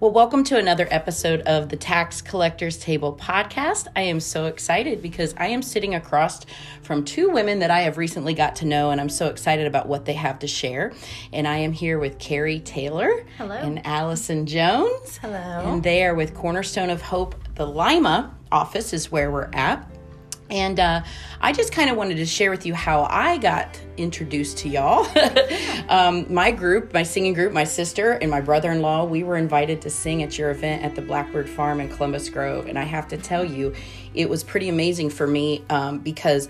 Well, welcome to another episode of the Tax Collectors Table podcast. I am so excited because I am sitting across from two women that I have recently got to know, and I'm so excited about what they have to share. And I am here with Carrie Taylor Hello. and Allison Jones. Hello. And they are with Cornerstone of Hope. The Lima office is where we're at. And uh, I just kind of wanted to share with you how I got introduced to y'all. um, my group, my singing group, my sister and my brother in law, we were invited to sing at your event at the Blackbird Farm in Columbus Grove. And I have to tell you, it was pretty amazing for me um, because.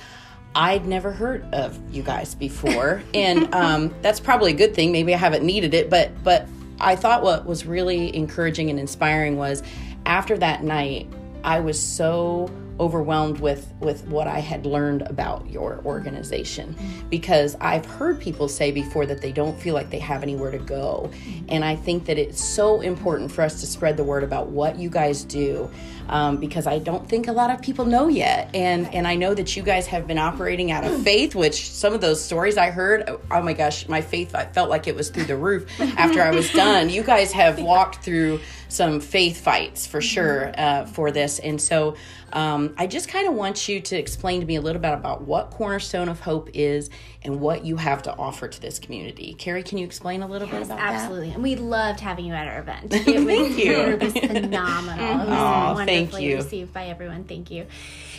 I'd never heard of you guys before, and um, that's probably a good thing. Maybe I haven't needed it, but but I thought what was really encouraging and inspiring was after that night, I was so overwhelmed with with what I had learned about your organization. Because I've heard people say before that they don't feel like they have anywhere to go. And I think that it's so important for us to spread the word about what you guys do um, because I don't think a lot of people know yet. And and I know that you guys have been operating out of faith which some of those stories I heard oh my gosh my faith I felt like it was through the roof after I was done. You guys have walked through some faith fights for sure uh, for this. And so um, I just kind of want you to explain to me a little bit about what Cornerstone of Hope is and what you have to offer to this community. Carrie, can you explain a little bit about that? Absolutely. And we loved having you at our event. It Thank you. It was phenomenal. It was thank wonderfully you. received by everyone. Thank you.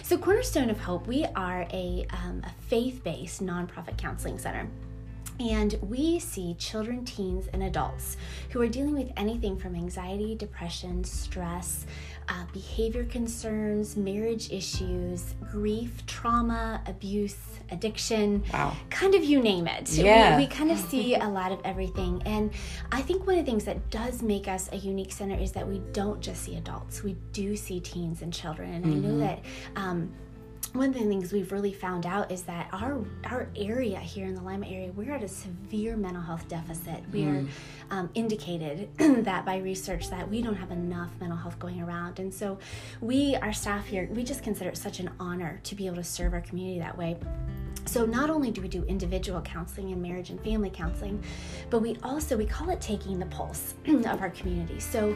So, Cornerstone of Hope, we are a, um, a faith based nonprofit counseling center. And we see children, teens, and adults who are dealing with anything from anxiety, depression, stress, uh, behavior concerns, marriage issues, grief, trauma, abuse, addiction. Wow. Kind of you name it. We- Yeah. We, kind of see a lot of everything. And I think one of the things that does make us a unique center is that we don't just see adults, we do see teens and children. And I know that. Um, one of the things we've really found out is that our our area here in the Lima area, we're at a severe mental health deficit. We are um, indicated that by research that we don't have enough mental health going around, and so we, our staff here, we just consider it such an honor to be able to serve our community that way. So not only do we do individual counseling and marriage and family counseling, but we also we call it taking the pulse of our community. So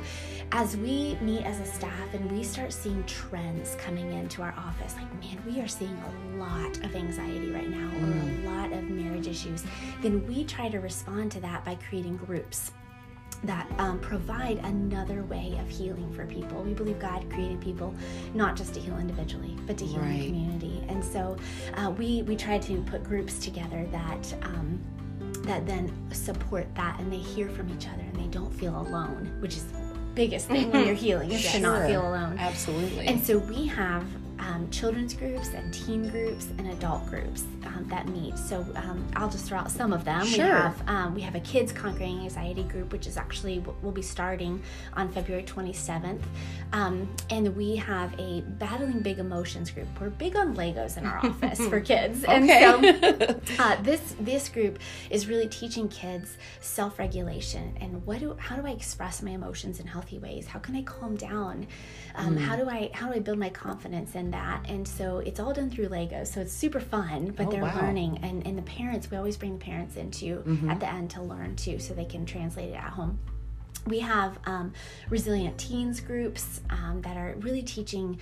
as we meet as a staff and we start seeing trends coming into our office, like man, we are seeing a lot of anxiety right now or a mm. lot of marriage issues, then we try to respond to that by creating groups that um, provide another way of healing for people. We believe God created people not just to heal individually, but to heal Right. the community. And so uh, we we try to put groups together that. Um, that then support that and they hear from each other and they don't feel alone, which is the biggest thing when you're healing is to not feel alone. Absolutely. And so we have um, children's groups and teen groups and adult groups um, that meet. So um, I'll just throw out some of them. We Sure. have um, we have a kids conquering anxiety group, which is actually we'll be starting on February 27th, um, and we have a battling big emotions group. We're big on Legos in our office for kids, and so uh, this this group is really teaching kids self-regulation and what do how do I express my emotions in healthy ways? How can I calm down? Um, How do I how do I build my confidence that? And so it's all done through Legos, so it's super fun. But Oh, they're wow. learning, and and the parents we always bring the parents into at the end to learn too, so they can translate it at home we have um, resilient teens groups um, that are really teaching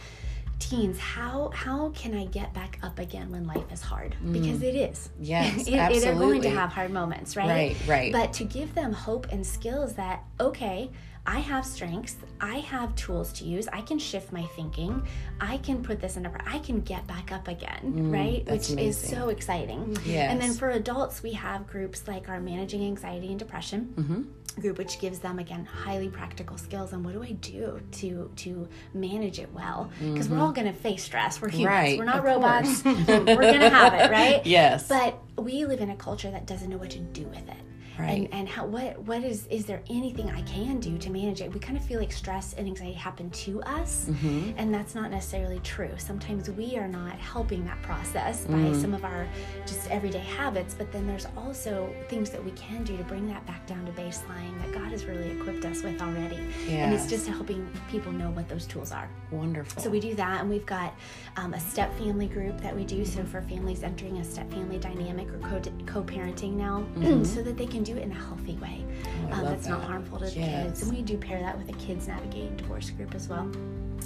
teens how how can I get back up again when life is hard because it is Yes, It- it- they're going to have hard moments right Right, right. but to give them hope and skills that okay I have strengths. I have tools to use. I can shift my thinking. I can put this into. I can get back up again, right? Mm, that's Which is so exciting. Yes. And then for adults, we have groups like our managing anxiety and depression Mm-hmm. group, which gives them again highly practical skills on what do I do to to manage it well? Because we're all going to face stress. We're humans. Mm-hmm. Right, We're not robots. we're going to have it, right? Yes. But we live in a culture that doesn't know what to do with it. Right. And, and how what what is is there anything I can do to manage it? We kind of feel like stress and anxiety happen to us, Mm-hmm. and that's not necessarily true. Sometimes we are not helping that process by Mm. some of our just everyday habits, but then there's also things that we can do to bring that back down to baseline that God has really equipped us with already. And it's just helping people know what those tools are. Wonderful. So we do that, and we've got um, a step family group that we do. So for families entering a step family dynamic or co- co-parenting now, so that they can do it in a healthy way Oh, um, that's not harmful to the kids. And we do pair that with a kids navigating divorce group as well.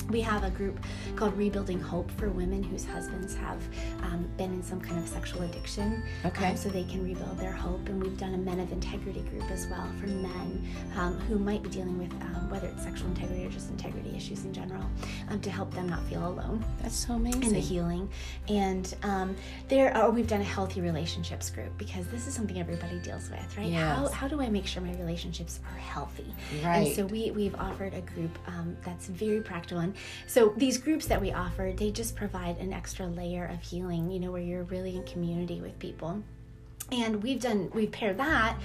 We have a group called Rebuilding Hope for women whose husbands have um, been in some kind of sexual addiction. Okay. um, so they can rebuild their hope. And we've done a Men of Integrity group as well for men um, who might be dealing with um, whether it's sexual integrity or just integrity issues in general um, to help them not feel alone That's so amazing. and the healing. And um, there are, we've done a healthy relationships group because this is something everybody deals with, right? How, how do I make sure my relationships are healthy? Right. And so we, we've offered a group um, that's very practical. And so these groups that we offer, they just provide an extra layer of healing, you know, where you're really in community with people and we've done we've paired that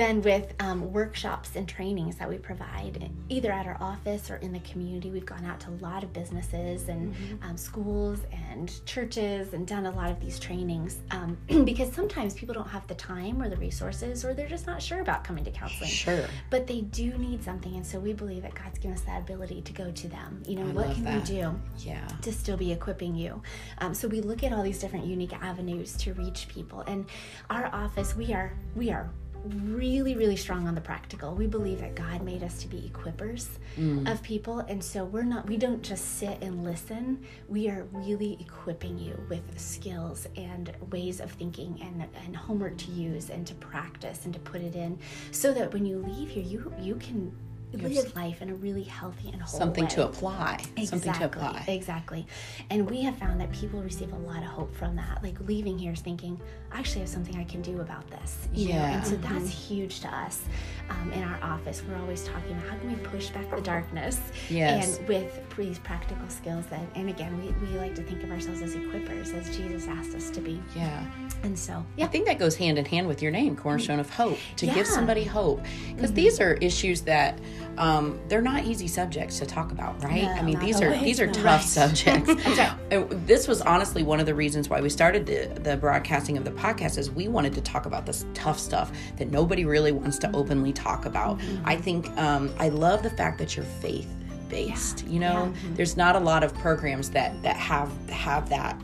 then with um, workshops and trainings that we provide either at our office or in the community we've gone out to a lot of businesses and um, schools and churches and done a lot of these trainings um, because sometimes people don't have the time or the resources or they're just not sure about coming to counseling Sure. but they do need something and so we believe that god's given us that ability to go to them you know I what can that. we do Yeah. to still be equipping you. Um, so we look at all these different unique avenues to reach people. And our office, we are we are really really strong on the practical. We believe that God made us to be equippers mm. of people, and so we're not we don't just sit and listen. We are really equipping you with skills and ways of thinking and and homework to use and to practice and to put it in, so that when you leave here, you you can. Live life in a really healthy and whole Something way. to apply. Something to Exactly, apply. Exactly. And we have found that people receive a lot of hope from that. Like leaving here is thinking, I actually have something I can do about this. You know? Yeah. And so that's huge to us. Um, in our office, we're always talking about how can we push back the darkness Yes. and with these practical skills that and again we, we like to think of ourselves as equippers as Jesus asked us to be. Yeah. And so yeah. I think that goes hand in hand with your name, Cornerstone of Hope, to Yeah. give somebody hope. Because these are issues that um, they're not easy subjects to talk about, right? No, I mean, these are these are no. tough Right. subjects. This was honestly one of the reasons why we started the the broadcasting of the podcast is we wanted to talk about this tough stuff that nobody really wants to openly talk about. Mm-hmm. I think um, I love the fact that you're faith based. You know, Yeah. there's not a lot of programs that that have have that.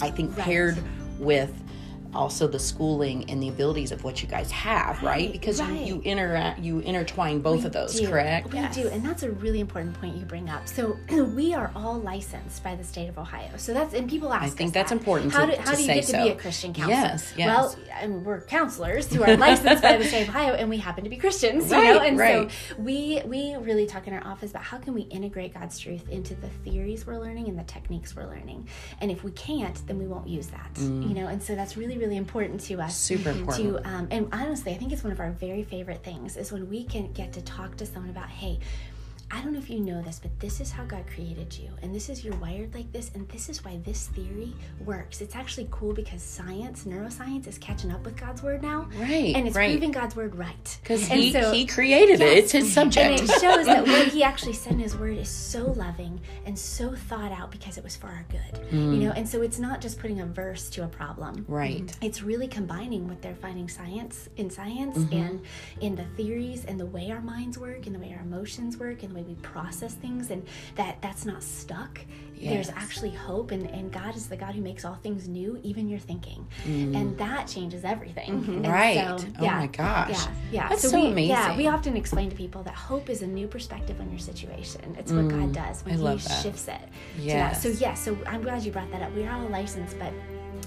I think Right. paired with also the schooling and the abilities of what you guys have, right? Right, Because right. you, you interact, you intertwine both We of those, do. correct? We do, and that's a really important point you bring up. So we are all licensed by the state of Ohio. So that's and people ask. I think that's that. important How to- do, how to do you say get to be a Christian counselor? Yes, yes. Well, I mean, we're counselors who are licensed by the state of Ohio, and we happen to be Christians, you know. And right. so we we really talk in our office about how can we integrate God's truth into the theories we're learning and the techniques we're learning. And if we can't, then we won't use that, mm. you know. And so that's really really important to us. Super important. To um, and honestly, I think it's one of our very favorite things is when we can get to talk to someone about, hey, I don't know if you know this, but this is how God created you, and this is you're wired like this, and this is why this theory works. It's actually cool because science, neuroscience, is catching up with God's word now, Right, And it's right. proving God's word right Because he, so- he created it. It's his subject. and it shows that what he actually said in his word is so loving and so thought out because it was for our good. You know, and so it's not just putting a verse to a problem. right. It's really combining what they're finding science in science Mm-hmm. and in the theories and the way our minds work and the way our emotions work and the way we process things and that that's not stuck. There's actually hope and, and God is the God who makes all things new, even your thinking. And that changes everything. Mm. Mm-hmm. Right. so, Oh my gosh. Yeah. Yeah. That's so we, amazing. Yeah. We often explain to people that hope is a new perspective on your situation. It's what God does when Mm. I He love that. shifts it. Yes. So yeah, so I'm glad you brought that up. We're all licensed, but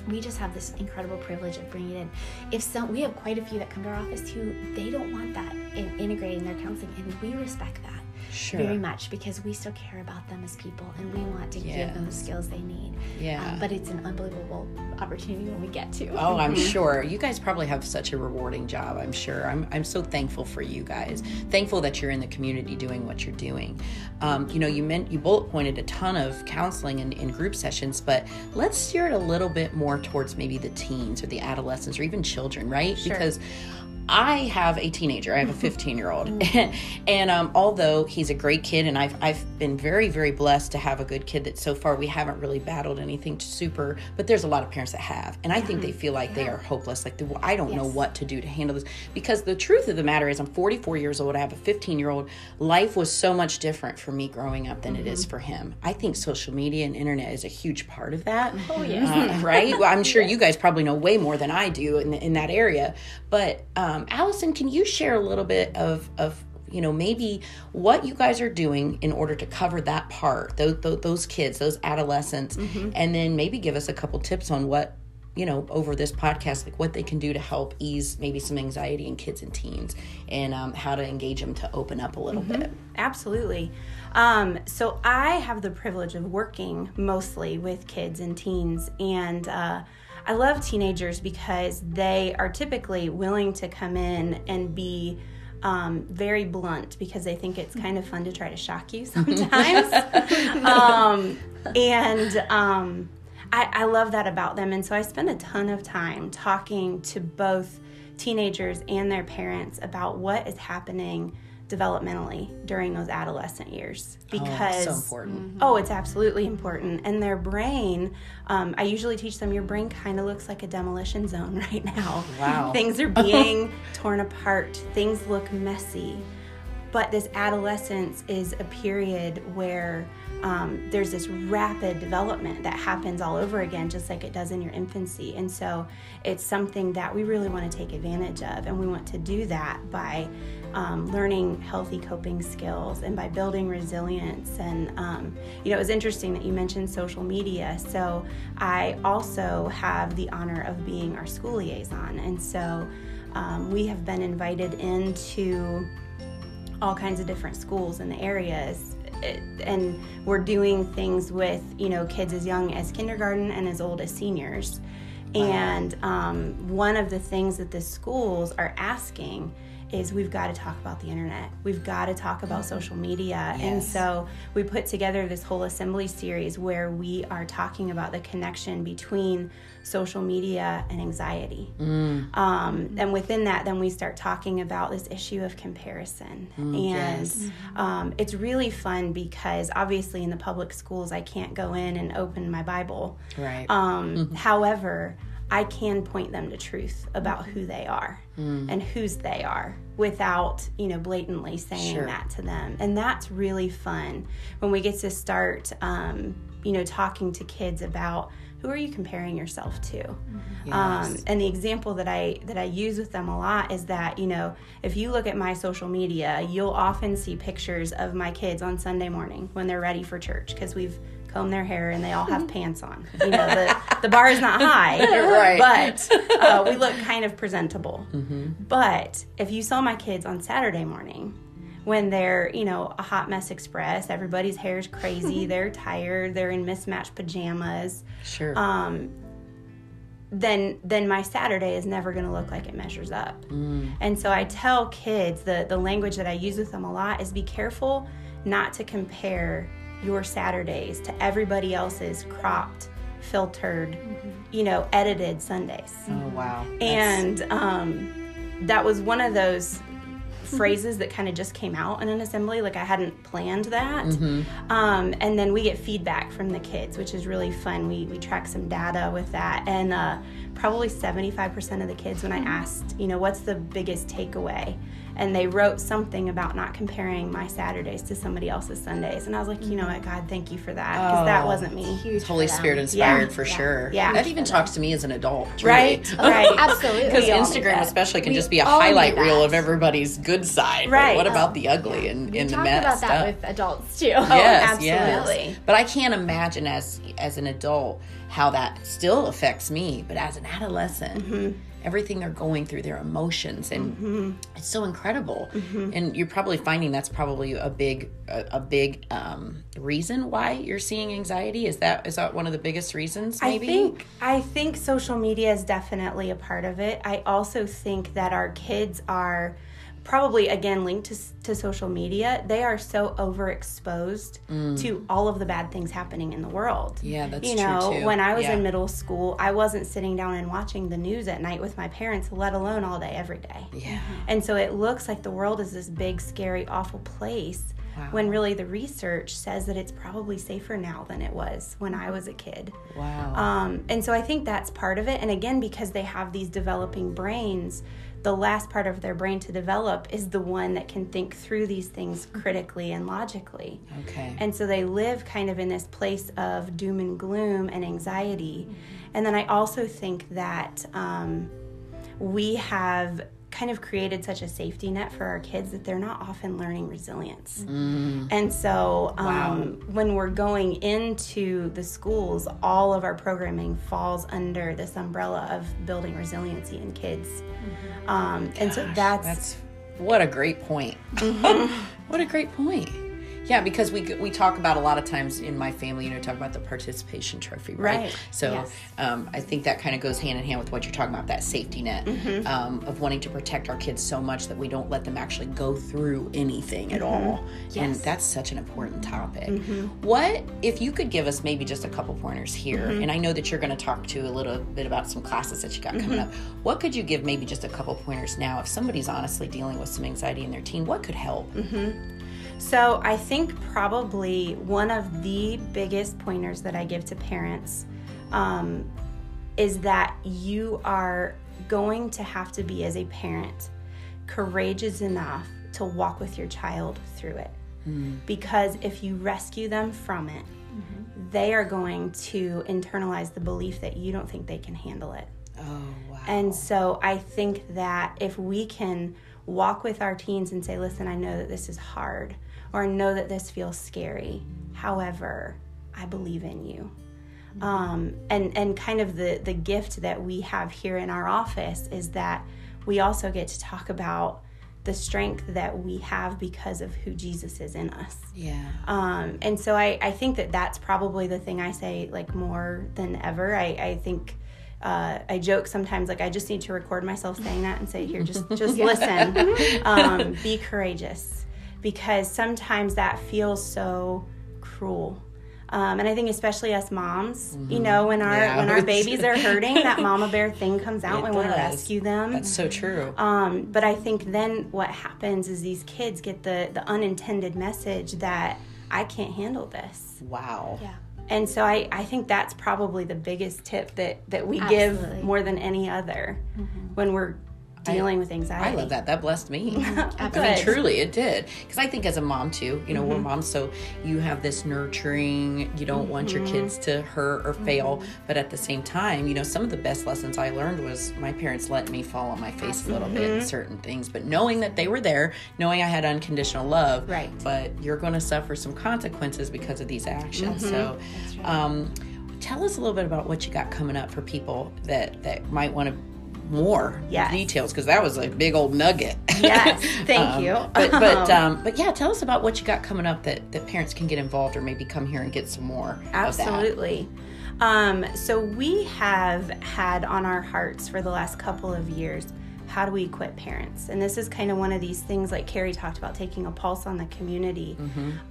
we just have this incredible privilege of bringing it in. If some, we have quite a few that come to our office who they don't want that in integrating their counseling, and we respect that Sure. very much because we still care about them as people, and we want to give them the skills they need. Yeah. Um, but it's an unbelievable opportunity when we get to. Oh, I'm sure. You guys probably have such a rewarding job, I'm sure. I'm, I'm so thankful for you guys. Thankful that you're in the community doing what you're doing. Um, you know, you meant you bullet pointed a ton of counseling and, and group sessions, but let's steer it a little bit more towards maybe the teens or the adolescents or even children, right? Because I have a teenager. I have a 15 year old, and um, although he's a great kid, and I've I've been very very blessed to have a good kid that so far we haven't really battled anything super. But there's a lot of parents that have, and I think they feel like they are hopeless. Like the, I don't know what to do to handle this because the truth of the matter is I'm 44 years old. I have a 15 year old. Life was so much different for me growing up than it is for him. I think social media and internet is a huge part of that. Oh, yes. Uh, right? Well, I'm sure you guys probably know way more than I do in, in that area. But um, um, Allison, can you share a little bit of of you know maybe what you guys are doing in order to cover that part those, those kids those adolescents mm-hmm. and then maybe give us a couple tips on what you know over this podcast like what they can do to help ease maybe some anxiety in kids and teens and um, how to engage them to open up a little mm-hmm. bit absolutely um, so i have the privilege of working mostly with kids and teens and uh, i love teenagers because they are typically willing to come in and be um, very blunt because they think it's kind of fun to try to shock you sometimes. um, and um, I, I love that about them. And so I spend a ton of time talking to both teenagers and their parents about what is happening developmentally during those adolescent years because oh, so important. Mm-hmm. oh it's absolutely important. And their brain um, i usually teach them your brain kind of looks like a demolition zone right now. Wow. Things are being torn apart. Things look messy but this adolescence is a period where um, there's this rapid development that happens all over again, just like it does in your infancy. And so it's something that we really want to take advantage of. And we want to do that by um, learning healthy coping skills and by building resilience. And, um, you know, it was interesting that you mentioned social media. So I also have the honor of being our school liaison. And so um, we have been invited into all kinds of different schools in the areas. And we're doing things with you know kids as young as kindergarten and as old as seniors. And um, one of the things that the schools are asking is we've got to talk about the internet. We've got to talk about mm-hmm. social media. Yes. And so we put together this whole assembly series where we are talking about the connection between social media and anxiety. Mm. Um, and within that, then we start talking about this issue of comparison. Mm, and yes. um, it's really fun because obviously in the public schools, I can't go in and open my Bible. Right. Um, mm-hmm. However, I can point them to truth about who they are mm. and whose they are without, you know, blatantly saying sure. that to them. And that's really fun when we get to start, um, you know, talking to kids about who are you comparing yourself to mm-hmm. um, yes. um, and the example that i that i use with them a lot is that you know if you look at my social media you'll often see pictures of my kids on sunday morning when they're ready for church because we've comb their hair and they all have pants on. You know, the, the bar is not high, right. but uh, we look kind of presentable. Mm-hmm. But if you saw my kids on Saturday morning, when they're, you know, a hot mess express, everybody's hair is crazy, they're tired, they're in mismatched pajamas. Sure. Um, then then my Saturday is never going to look like it measures up. Mm. And so I tell kids the the language that I use with them a lot is be careful not to compare your Saturdays to everybody else's cropped, filtered, mm-hmm. you know, edited Sundays. Oh, wow. And um, that was one of those phrases that kind of just came out in an assembly. Like I hadn't planned that. Mm-hmm. Um, and then we get feedback from the kids, which is really fun. We, we track some data with that. And uh, probably 75% of the kids, when I asked, you know, what's the biggest takeaway? And they wrote something about not comparing my Saturdays to somebody else's Sundays. And I was like, you know what, God, thank you for that because oh, that wasn't me. Huge Holy Spirit inspired yeah. for yeah. sure. Yeah, that even talks to me as an adult, right? Right, absolutely. Because Instagram especially can we just be a highlight reel of everybody's good side. Right. What about the ugly and in, in the mess? about that stuff? with adults too. Oh, yes, absolutely. Yes. But I can't imagine as as an adult how that still affects me. But as an adolescent. Mm-hmm everything they're going through, their emotions, and mm-hmm. it's so incredible. Mm-hmm. And you're probably finding that's probably a big a, a big um, reason why you're seeing anxiety. Is that is that one of the biggest reasons? Maybe I think I think social media is definitely a part of it. I also think that our kids are probably again linked to, to social media they are so overexposed mm. to all of the bad things happening in the world yeah that's you know true when i was yeah. in middle school i wasn't sitting down and watching the news at night with my parents let alone all day every day yeah and so it looks like the world is this big scary awful place Wow. When really the research says that it's probably safer now than it was when I was a kid. Wow. Um, and so I think that's part of it. And again, because they have these developing brains, the last part of their brain to develop is the one that can think through these things critically and logically. Okay. And so they live kind of in this place of doom and gloom and anxiety. Mm-hmm. And then I also think that um, we have kind of created such a safety net for our kids that they're not often learning resilience. Mm. And so um, Wow. when we're going into the schools, all of our programming falls under this umbrella of building resiliency in kids. Um, and so that's, that's what a great point. what a great point. Yeah, because we we talk about a lot of times in my family, you know, talk about the participation trophy, right? Right, So yes. um, I think that kind of goes hand in hand with what you're talking about, that safety net Mm-hmm. um, of wanting to protect our kids so much that we don't let them actually go through anything at Mm-hmm. all. And that's such an important topic. What if you could give us maybe just a couple pointers here? Mm-hmm. And I know that you're going to talk to a little bit about some classes that you got coming Mm-hmm. up. What could you give maybe just a couple pointers now if somebody's honestly dealing with some anxiety in their teen? What could help? So I think probably one of the biggest pointers that I give to parents um, is that you are going to have to be, as a parent, courageous enough to walk with your child through it. Because if you rescue them from it, they are going to internalize the belief that you don't think they can handle it. Oh, wow. And so I think that if we can walk with our teens and say, listen, I know that this is hard, or know that this feels scary. However, I believe in you. Um, and, and kind of the, the gift that we have here in our office is that we also get to talk about the strength that we have because of who Jesus is in us. yeah. Um, and so I, I think that that's probably the thing I say like more than ever. I, I think uh, I joke sometimes like I just need to record myself saying that and say here just just listen, um, be courageous because sometimes that feels so cruel. Um, and I think especially us moms, you know, when our Mm-hmm. Yeah. when our babies are hurting, that mama bear thing comes out. It we want to rescue them. That's so true. Um, but I think then what happens is these kids get the the unintended message that I can't handle this. wow. Yeah. And so I, I think that's probably the biggest tip that, that we Absolutely. give more than any other when we're dealing with anxiety. I love that. That blessed me. I mean, truly, it did. Because I think as a mom too, you know, we're mm-hmm. moms, so you have this nurturing. You don't want your mm-hmm. kids to hurt or fail, mm-hmm. but at the same time, you know, some of the best lessons I learned was my parents letting me fall on my face a little bit in certain things, but knowing that they were there, knowing I had unconditional love. Right. But you're going to suffer some consequences because of these actions. So, um, tell us a little bit about what you got coming up for people that that might want to more Yes. details because that was a big old nugget. Yes, thank Um, you. but but um, but yeah, tell us about what you got coming up that that parents can get involved or maybe come here and get some more. Of that. Absolutely. Um, so we have had on our hearts for the last couple of years how do we equip parents? And this is kind of one of these things like Carrie talked about taking a pulse on the community.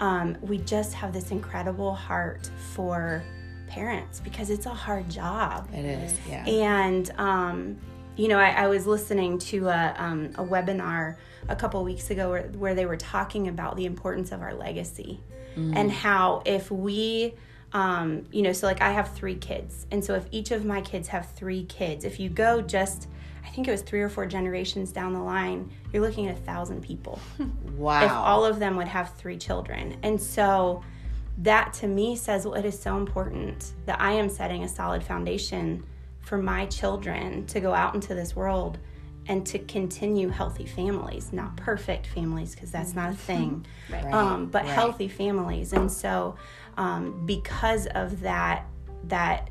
Um, we just have this incredible heart for parents because it's a hard job. It is, yeah. And um, you know, I, I was listening to a, um, a webinar a couple weeks ago where, where they were talking about the importance of our legacy and how if we, um, you know, so like I have three kids, and so if each of my kids have three kids, if you go just, I think it was three or four generations down the line, you're looking at a thousand people wow. if all of them would have three children. And so that to me says, well, it is so important that I am setting a solid foundation for my children to go out into this world and to continue healthy families, not perfect families, because that's not a thing, Right. um, but right. healthy families. And so, um, because of that, that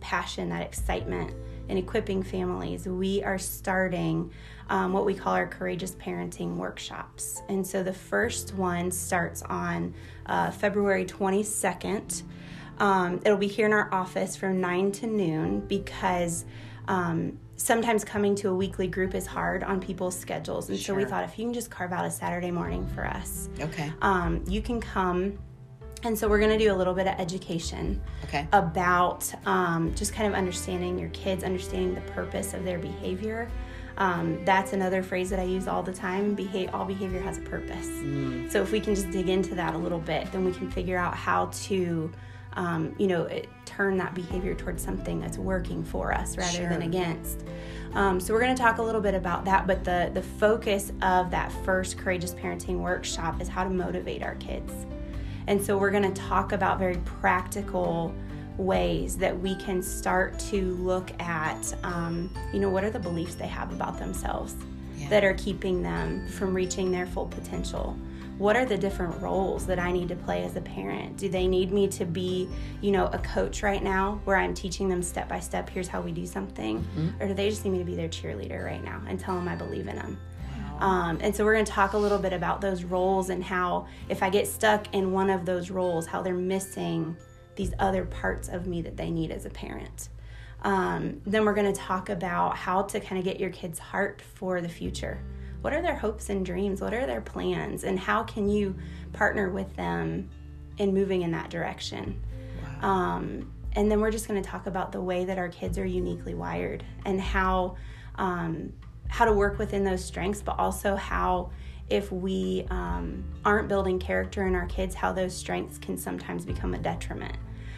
passion, that excitement in equipping families, we are starting um, what we call our courageous parenting workshops. And so the first one starts on uh, February 22nd. Um, it'll be here in our office from 9 to noon because um, sometimes coming to a weekly group is hard on people's schedules. And so we thought if you can just carve out a Saturday morning for us, okay. um, you can come. And so we're going to do a little bit of education Okay. about um, just kind of understanding your kids, understanding the purpose of their behavior. Um, that's another phrase that I use all the time. Behave, all behavior has a purpose. So if we can just dig into that a little bit, then we can figure out how to, um, you know, it, turn that behavior towards something that's working for us rather than against. Um, so we're going to talk a little bit about that, but the the focus of that first courageous parenting workshop is how to motivate our kids. And so we're going to talk about very practical ways that we can start to look at, um, you know, what are the beliefs they have about themselves? that are keeping them from reaching their full potential? What are the different roles that I need to play as a parent? Do they need me to be, you know, a coach right now where I'm teaching them step by step, here's how we do something? Mm-hmm. Or do they just need me to be their cheerleader right now and tell them I believe in them? Um, and so we're going to talk a little bit about those roles and how, if I get stuck in one of those roles, how they're missing these other parts of me that they need as a parent. Um, then we're going to talk about how to kind of get your kids' heart for the future. What are their hopes and dreams? What are their plans? And how can you partner with them in moving in that direction? Um, and then we're just going to talk about the way that our kids are uniquely wired and how um, how to work within those strengths, but also how if we um, aren't building character in our kids, how those strengths can sometimes become a detriment.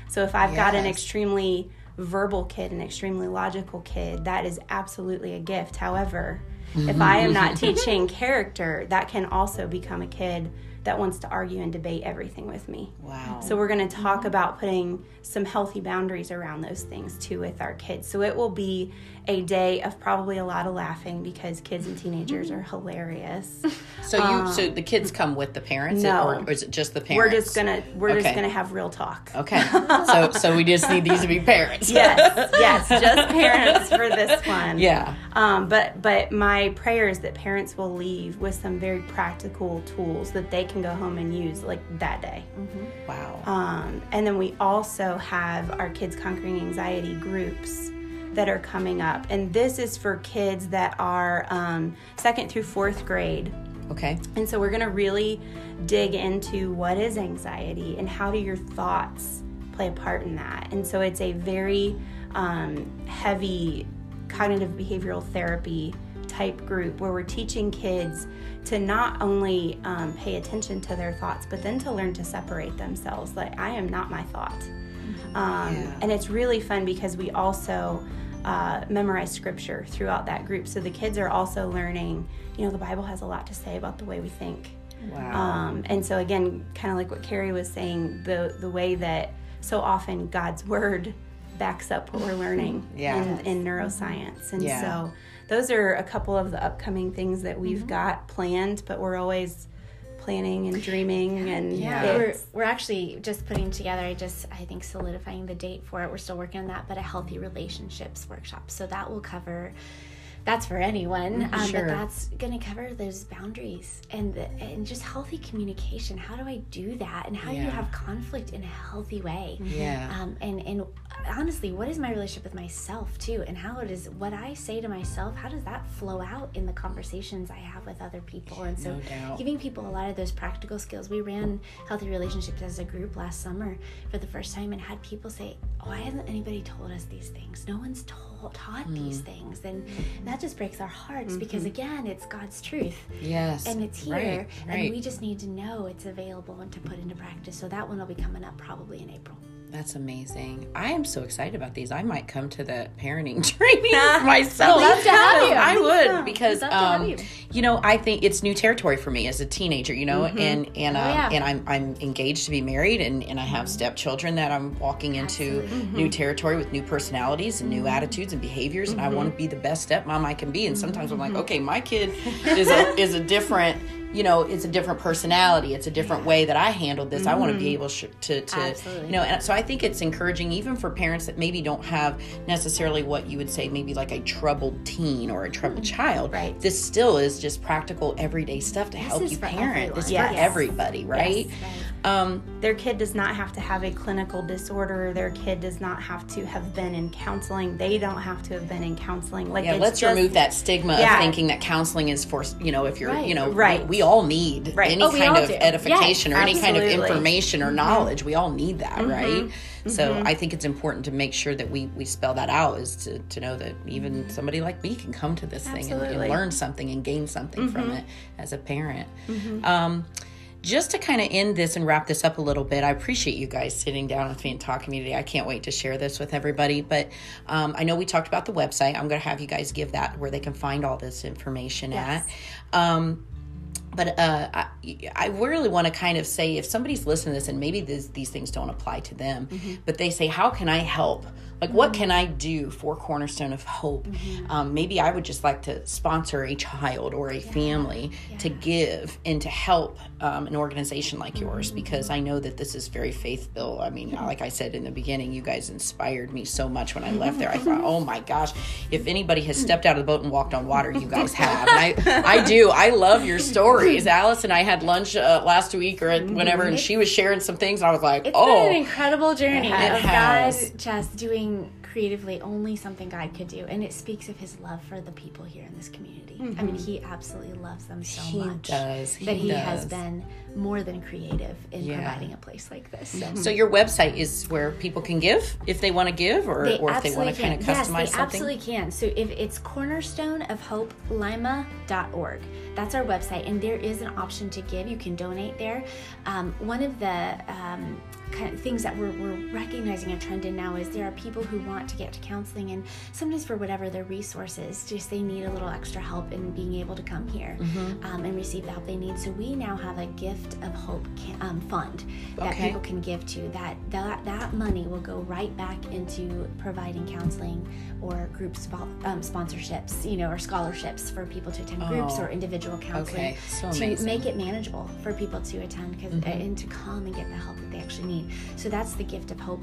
So if I've got an extremely verbal kid, an extremely logical kid, that is absolutely a gift. However, if I am not teaching character, that can also become a kid that wants to argue and debate everything with me. Wow. So we're going to talk about putting some healthy boundaries around those things too with our kids. So it will be a day of probably a lot of laughing because kids and teenagers are hilarious. So you, so the kids come with the parents, Um, no. or, or is it just the parents? we're just gonna we're just gonna have real talk. Okay, so so we just need these to be parents. Yes, yes, just parents for this one. yeah. Um, but but my prayer is that parents will leave with some very practical tools that they can go home and use like that day. Wow. Um, and then we also have our Kids Conquering Anxiety groups that are coming up. And this is for kids that are um, second through fourth grade. Okay. And so we're going to really dig into what is anxiety and how do your thoughts play a part in that. And so it's a very um, heavy cognitive behavioral therapy type group where we're teaching kids to not only um, pay attention to their thoughts, but then to learn to separate themselves. Like, I am not my thought. Um, Yeah. And it's really fun because we also uh, memorize scripture throughout that group. So the kids are also learning, you know, the Bible has a lot to say about the way we think. Wow. Um, and so again, kind of like what Carrie was saying, the the way that so often God's word backs up what we're learning Yeah. in, in neuroscience. And Yeah. so those are a couple of the upcoming things that we've mm-hmm. got planned, but we're always planning and dreaming and Yeah. We're, we're actually just putting together, I just, I think, solidifying the date for it. We're still working on that, but a healthy relationships workshop. So that will cover, that's for anyone, um, Sure. but that's going to cover those boundaries and the, and just healthy communication. How do I do that? And how do you have conflict in a healthy way? Yeah. Um, and, and honestly, what is my relationship with myself too? And how does what I say to myself, how does that flow out in the conversations I have with other people? And so No giving people a lot of those practical skills. We ran healthy relationships as a group last summer for the first time and had people say, "Why hasn't anybody told us these things? No one's told taught these Hmm. things." And that just breaks our hearts because again, it's God's truth yes. and it's here, Right. Right. and we just need to know it's available and to put into practice. So that one will be coming up probably in April. That's amazing. I am so excited about these. I might come to the parenting training myself. love to have you. I would so. because We'd love to have um, you. you know I think it's new territory for me as a teenager. You know, mm-hmm. and and oh, um, Oh, yeah. and I'm I'm engaged to be married, and and I have stepchildren that I'm walking into Absolutely. new mm-hmm. territory with new personalities and new mm-hmm. attitudes and behaviors, and I want to be the best stepmom I can be. And sometimes I'm like, okay, my kid is a is a different. You know, it's a different personality. It's a different way that I handled this. I want to be mm-hmm. able sh- to, to Absolutely. you know, and so I think it's encouraging even for parents that maybe don't have necessarily what you would say maybe like a troubled teen or a troubled mm-hmm. child. Right. This still is just practical everyday stuff to help you parent. This is everyone. for everybody, right? Um, their kid does not have to have a clinical disorder. Their kid does not have to have been in counseling. They don't have to have been in counseling. Like yeah, it's let's just- remove that stigma Yeah. of thinking that counseling is for you know if you're Right. you know Right. we, we all need Right. any Oh, kind of do. edification Yes, or any kind of information or knowledge. We all need that, right? So Mm-hmm. I think it's important to make sure that we we spell that out is to, to know that even somebody like me can come to this thing and, and learn something and gain something from Mm-hmm. it as a parent. Um, just to kind of end this and wrap this up a little bit, I appreciate you guys sitting down with me and talking to me today. I can't wait to share this with everybody. But um, I know we talked about the website. I'm going to have you guys give that where they can find all this information Yes. at. Um, but uh, I, I really want to kind of say if somebody's listening to this and maybe this, these things don't apply to them, but they say, How can I help? Like, what can I do for Cornerstone of Hope? Um, maybe I would just like to sponsor a child or a family to give and to help um, an organization like yours because I know that this is very faith filled. I mean, like I said in the beginning, you guys inspired me so much when I left there. I thought, oh my gosh, if anybody has stepped out of the boat and walked on water, you guys have. And I, I do. I love your stories. Alice and I had lunch uh, last week or whenever, and she was sharing some things. And I was like, It's oh, been an incredible journey of. God just doing creatively only something God could do, and it speaks of His love for the people here in this community. I mean, He absolutely loves them so He much does. He that He has been more than creative in Yeah. providing a place like this. So. So your website is where people can give if they want to give, or, They or if they want to kind of customize yes, they something. absolutely can. So if it's cornerstone of hope lima.org, that's our website, and there is an option to give. You can donate there. Um, one of the um, kind of things that we're, we're recognizing a trend in now is there are people who want to get to counseling, and sometimes for whatever their resources, just they need a little extra help in being able to come here Mm-hmm. um, and receive the help they need. So we now have a gift of hope ca- um, fund that Okay. people can give to. That that that money will go right back into providing counseling or group spo- um, sponsorships, you know, or scholarships for people to attend groups Oh, or individual counseling okay. So to amazing. make it manageable for people to attend 'cause- Mm-hmm. and to come and get the help that they actually need. So that's the gift of hope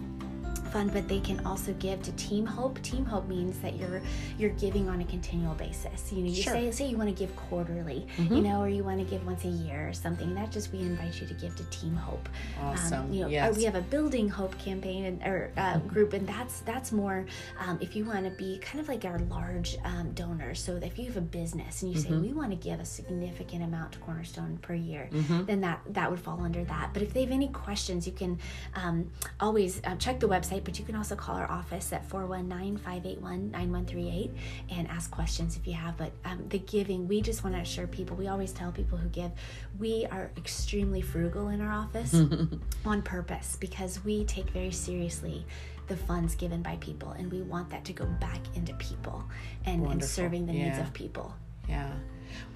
fund but they can also give to team hope team hope means that you're you're giving on a continual basis you know you Sure. Mm-hmm. say say you want to give quarterly you know or you want to give once a year or something that just we invite you to give to team hope Awesome. you know, Yes. uh, we have a building hope campaign and, or uh, group, and that's that's more um, if you want to be kind of like our large um, donors. So if you have a business and you say Mm-hmm. we want to give a significant amount to Cornerstone per year, Mm-hmm. then that that would fall under that. But if they have any questions, you can um, always uh, check the website, but you can also call our office at 419-581-9138 and ask questions if you have. But um, the giving, we just want to assure people. We always tell people who give, we are extremely frugal in our office on purpose because we take very seriously the funds given by people and we want that to go back into people and, and serving the needs of people. Yeah.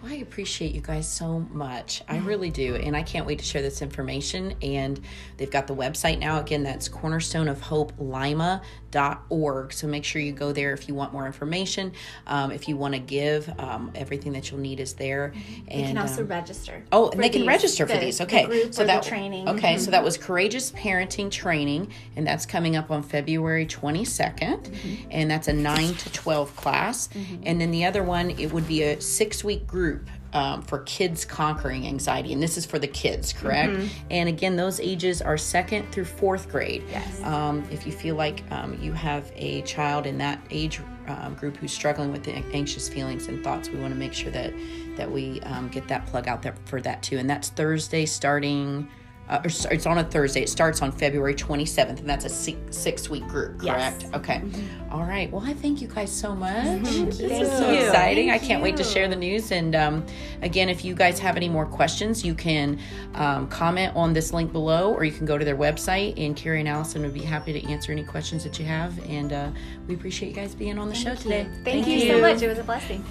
Well, I appreciate you guys so much. I really do. And I can't wait to share this information. And they've got the website now. Again, that's cornerstone of hope lima.org. So make sure you go there if you want more information. Um, if you want to give, um, everything that you'll need is there. And You can also um, register. Oh, and they can register for the- these. the Okay, group so that the training. Mm-hmm. Okay, so that was courageous parenting training, and that's coming up on February 22nd, Mm-hmm. and that's a nine to twelve class. And then the other one, it would be a six week group. Um, for kids conquering anxiety, and this is for the kids, correct? Mm-hmm. And again, those ages are second through fourth grade. Yes. Um, if you feel like um, you have a child in that age um, group who's struggling with the anxious feelings and thoughts, we want to make sure that that we um, get that plug out there for that too. And that's Thursday starting. Uh, it's on a Thursday. It starts on February 27th, and that's a six, six week group, Yes. correct? Okay. All right. Well, I thank you guys so much. This Thank is so you. exciting. I can't wait to share the news. And um, again, if you guys have any more questions, you can um, comment on this link below, or you can go to their website. And Carrie and Allison would be happy to answer any questions that you have. And uh, we appreciate you guys being on the show today. Thank, you so much. It was a blessing.